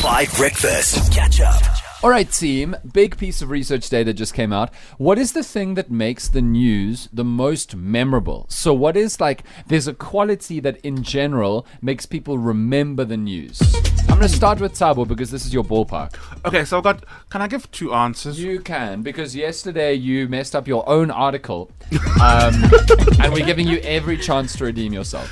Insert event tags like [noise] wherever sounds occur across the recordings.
Five Breakfast. Catch up. All right, team. Big piece of research data just came out. What is the thing that makes the news the most memorable? So, what is like, there's a quality that in general makes people remember the news. I'm going to start with Sabo because this is your ballpark. Okay, so I've got. Can I give two answers? You can, because yesterday you messed up your own article. Um, [laughs] and we're giving you every chance to redeem yourself.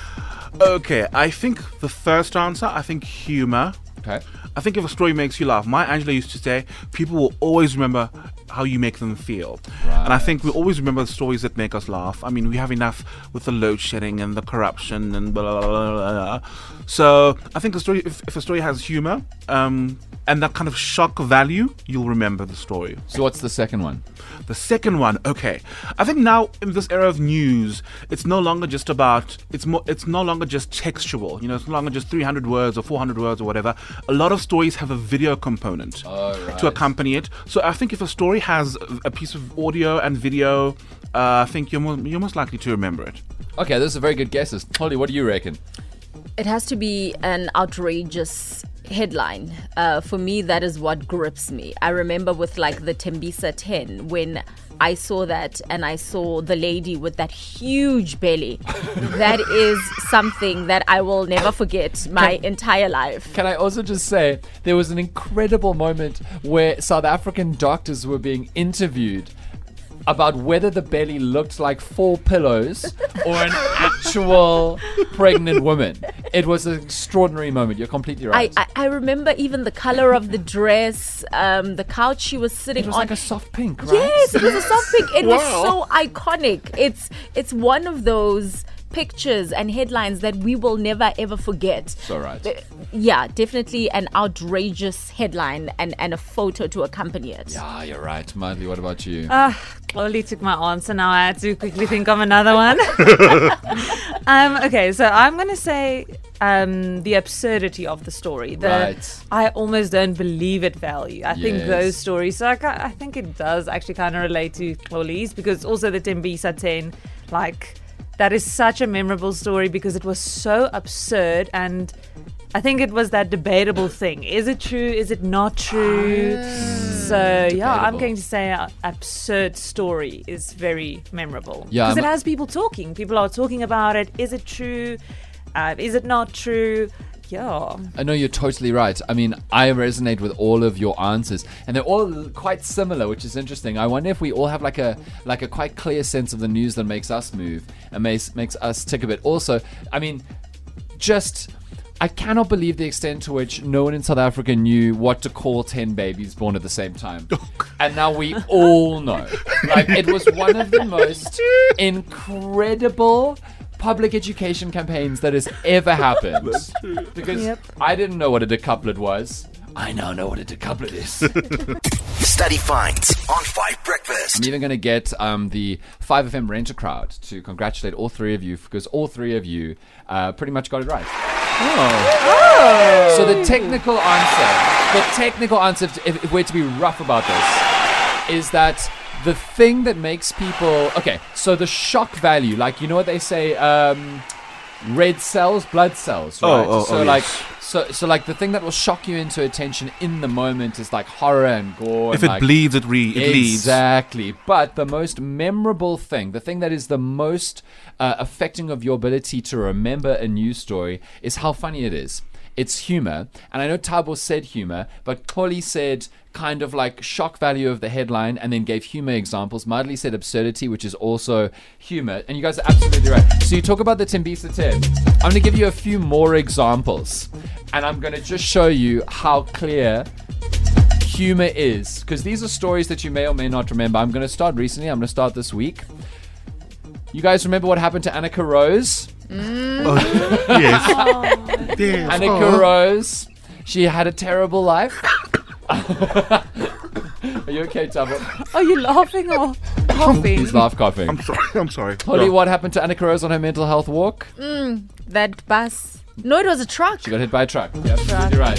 Okay, I think the first answer, I think humor. Okay. I think if a story makes you laugh, Maya Angelou used to say, people will always remember how you make them feel. And I think we always remember the stories that make us laugh. I mean, we have enough with the load shedding and the corruption and blah, blah, blah, blah, blah. So I think the story, if, if a story has humor um, and that kind of shock value, you'll remember the story. So, what's the second one? The second one, okay. I think now in this era of news, it's no longer just about it's more it's no longer just textual. You know, it's no longer just 300 words or 400 words or whatever. A lot of stories have a video component to accompany it. So I think if a story has a piece of audio and video, uh, I think you're more, you're most likely to remember it. Okay, those are very good guesses. Holly, what do you reckon? It has to be an outrageous headline. Uh, for me, that is what grips me. I remember with like the Tembisa 10 when I saw that and I saw the lady with that huge belly. that is something that I will never forget my entire life. Can I also just say there was an incredible moment where South African doctors were being interviewed about whether the belly looked like four pillows or an [laughs] actual pregnant woman. It was an extraordinary moment. You're completely right. I, I remember even the color of the dress, um, the couch she was sitting on. it was on. like a soft pink, right? Yes, it was a soft pink. It was so iconic. It's it's one of those pictures and headlines that we will never ever forget. So right. Uh, Yeah, definitely an outrageous headline and, and a photo to accompany it. Yeah, you're right. Madly, what about you? Ah, Chloe took my answer. Now I had to quickly think of another one. [laughs] um, okay, so I'm going to say um, the absurdity of the story. The, Right. I almost don't believe it value. I think those stories, so I, I think it does actually kind of relate to Chloe's because also the Tembisa 10, like, that is such a memorable story because it was so absurd and I think it was that debatable thing. Is it true? Is it not true? so yeah, I'm going to say a absurd story is very memorable. Yeah, because it has people talking. People are talking about it. Is it true? Uh, is it not true? Yeah. I know you're totally right. I mean, I resonate with all of your answers, and they're all quite similar, which is interesting. I wonder if we all have like a like a quite clear sense of the news that makes us move and makes makes us tick a bit. Also, I mean, just. I cannot believe the extent to which no one in South Africa knew what to call 10 babies born at the same time. [laughs] And now we all know. Like, it was one of the most incredible public education campaigns that has ever happened. Because Yep. I didn't know what a decuplet was. I now know what a decuplet is. [laughs] Study finds on Five Breakfast. I'm even going to get um, the 5FM Renter crowd to congratulate all three of you because all three of you uh, pretty much got it right. So the technical answer, the technical answer, if, if we're to be rough about this, is that the thing that makes people okay. So the shock value, like you know what they say, um, red cells, blood cells, Oh, right? oh, so oh, like. yes. So, so like the thing that will shock you into attention in the moment is like horror and gore. If and it like, bleeds, it, re- it. Exactly. But the most memorable thing, the thing that is the most uh, affecting of your ability to remember a news story is how funny it is. It's humor. And I know Tabo said humor, but Koli said kind of like shock value of the headline and then gave humor examples. Madly said absurdity, which is also humor. And you guys are absolutely right. So you talk about the Tembisa 10. I'm going to give you a few more examples. And I'm going to just show you how clear humor is because these are stories that you may or may not remember. I'm going to start recently. I'm going to start this week. You guys remember what happened to Annika Rose? Mm. [laughs] yes. Oh. yes. Annika Oh. Rose. She had a terrible life. [laughs] Are you okay, Tabo? Are you laughing or coughing? He's laugh coughing. I'm sorry. I'm sorry. Holly, No. what happened to Annika Rose on her mental health walk? Mm, that bus. No, it was a truck. She got hit by a truck. Yeah, absolutely right.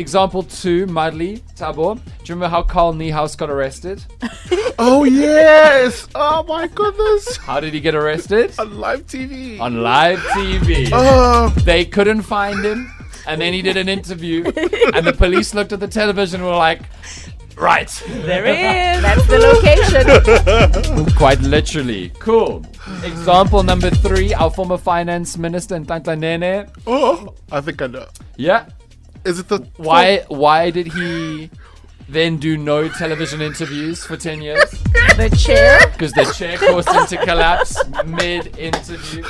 Example two, Madly, Tabor. Do you remember how Carl Niehaus got arrested? [laughs] Oh yes! Oh my goodness! How did he get arrested? [laughs] On live TV. On live TV. Oh, They couldn't find him. and then he did an interview, and the police looked at the television and were like, right, There he is. [laughs] That's the location. quite literally. Cool. Example number three, our former finance minister, Nhlanhla Nene. Oh, I think I know. Yeah. Is it the Why, why did he then do no television interviews for 10 years? the chair. Because the chair caused him to collapse mid interview.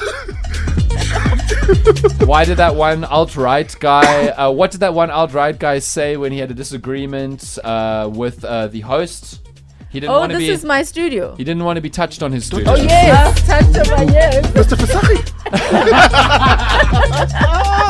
Why did that one alt right guy? Uh, what did that one alt right guy say when he had a disagreement uh, with uh, the host? He didn't Oh, want to this be. is my studio. he didn't want to be touched on his studio. Oh yes, touch of my yes. Mr. Fasahi? [laughs] [laughs]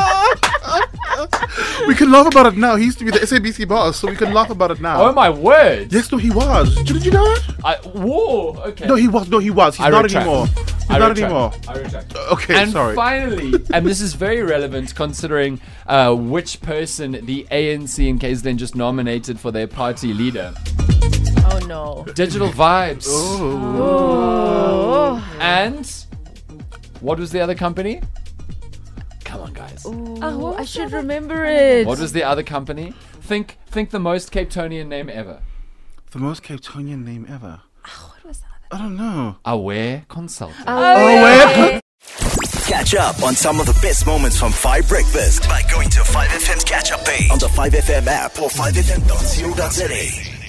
[laughs] we can laugh about it now. He used to be the SABC boss, so we can laugh about it now. Oh my word! Yes, no, he was. Did you know that? I, whoa. Okay. No, he was. No, he was. He's I not retract. anymore. He's I not retract. anymore. I retract. Okay, and sorry. finally, [laughs] and this is very relevant considering uh, which person the ANC in KZN just nominated for their party leader. Oh no. Digital Vibes. Oh. And what was the other company? Come on, guys. Oh, I should remember it. What was the other company? Think think the most Cape Tonian name ever. The most Cape Tonian name ever. Oh, what was that? I don't know. Aware Consulting. Oh, wait. Catch up on some of the best moments from 5 Breakfast by going to 5FM's catch up page on the 5FM app or 5FM.co.za.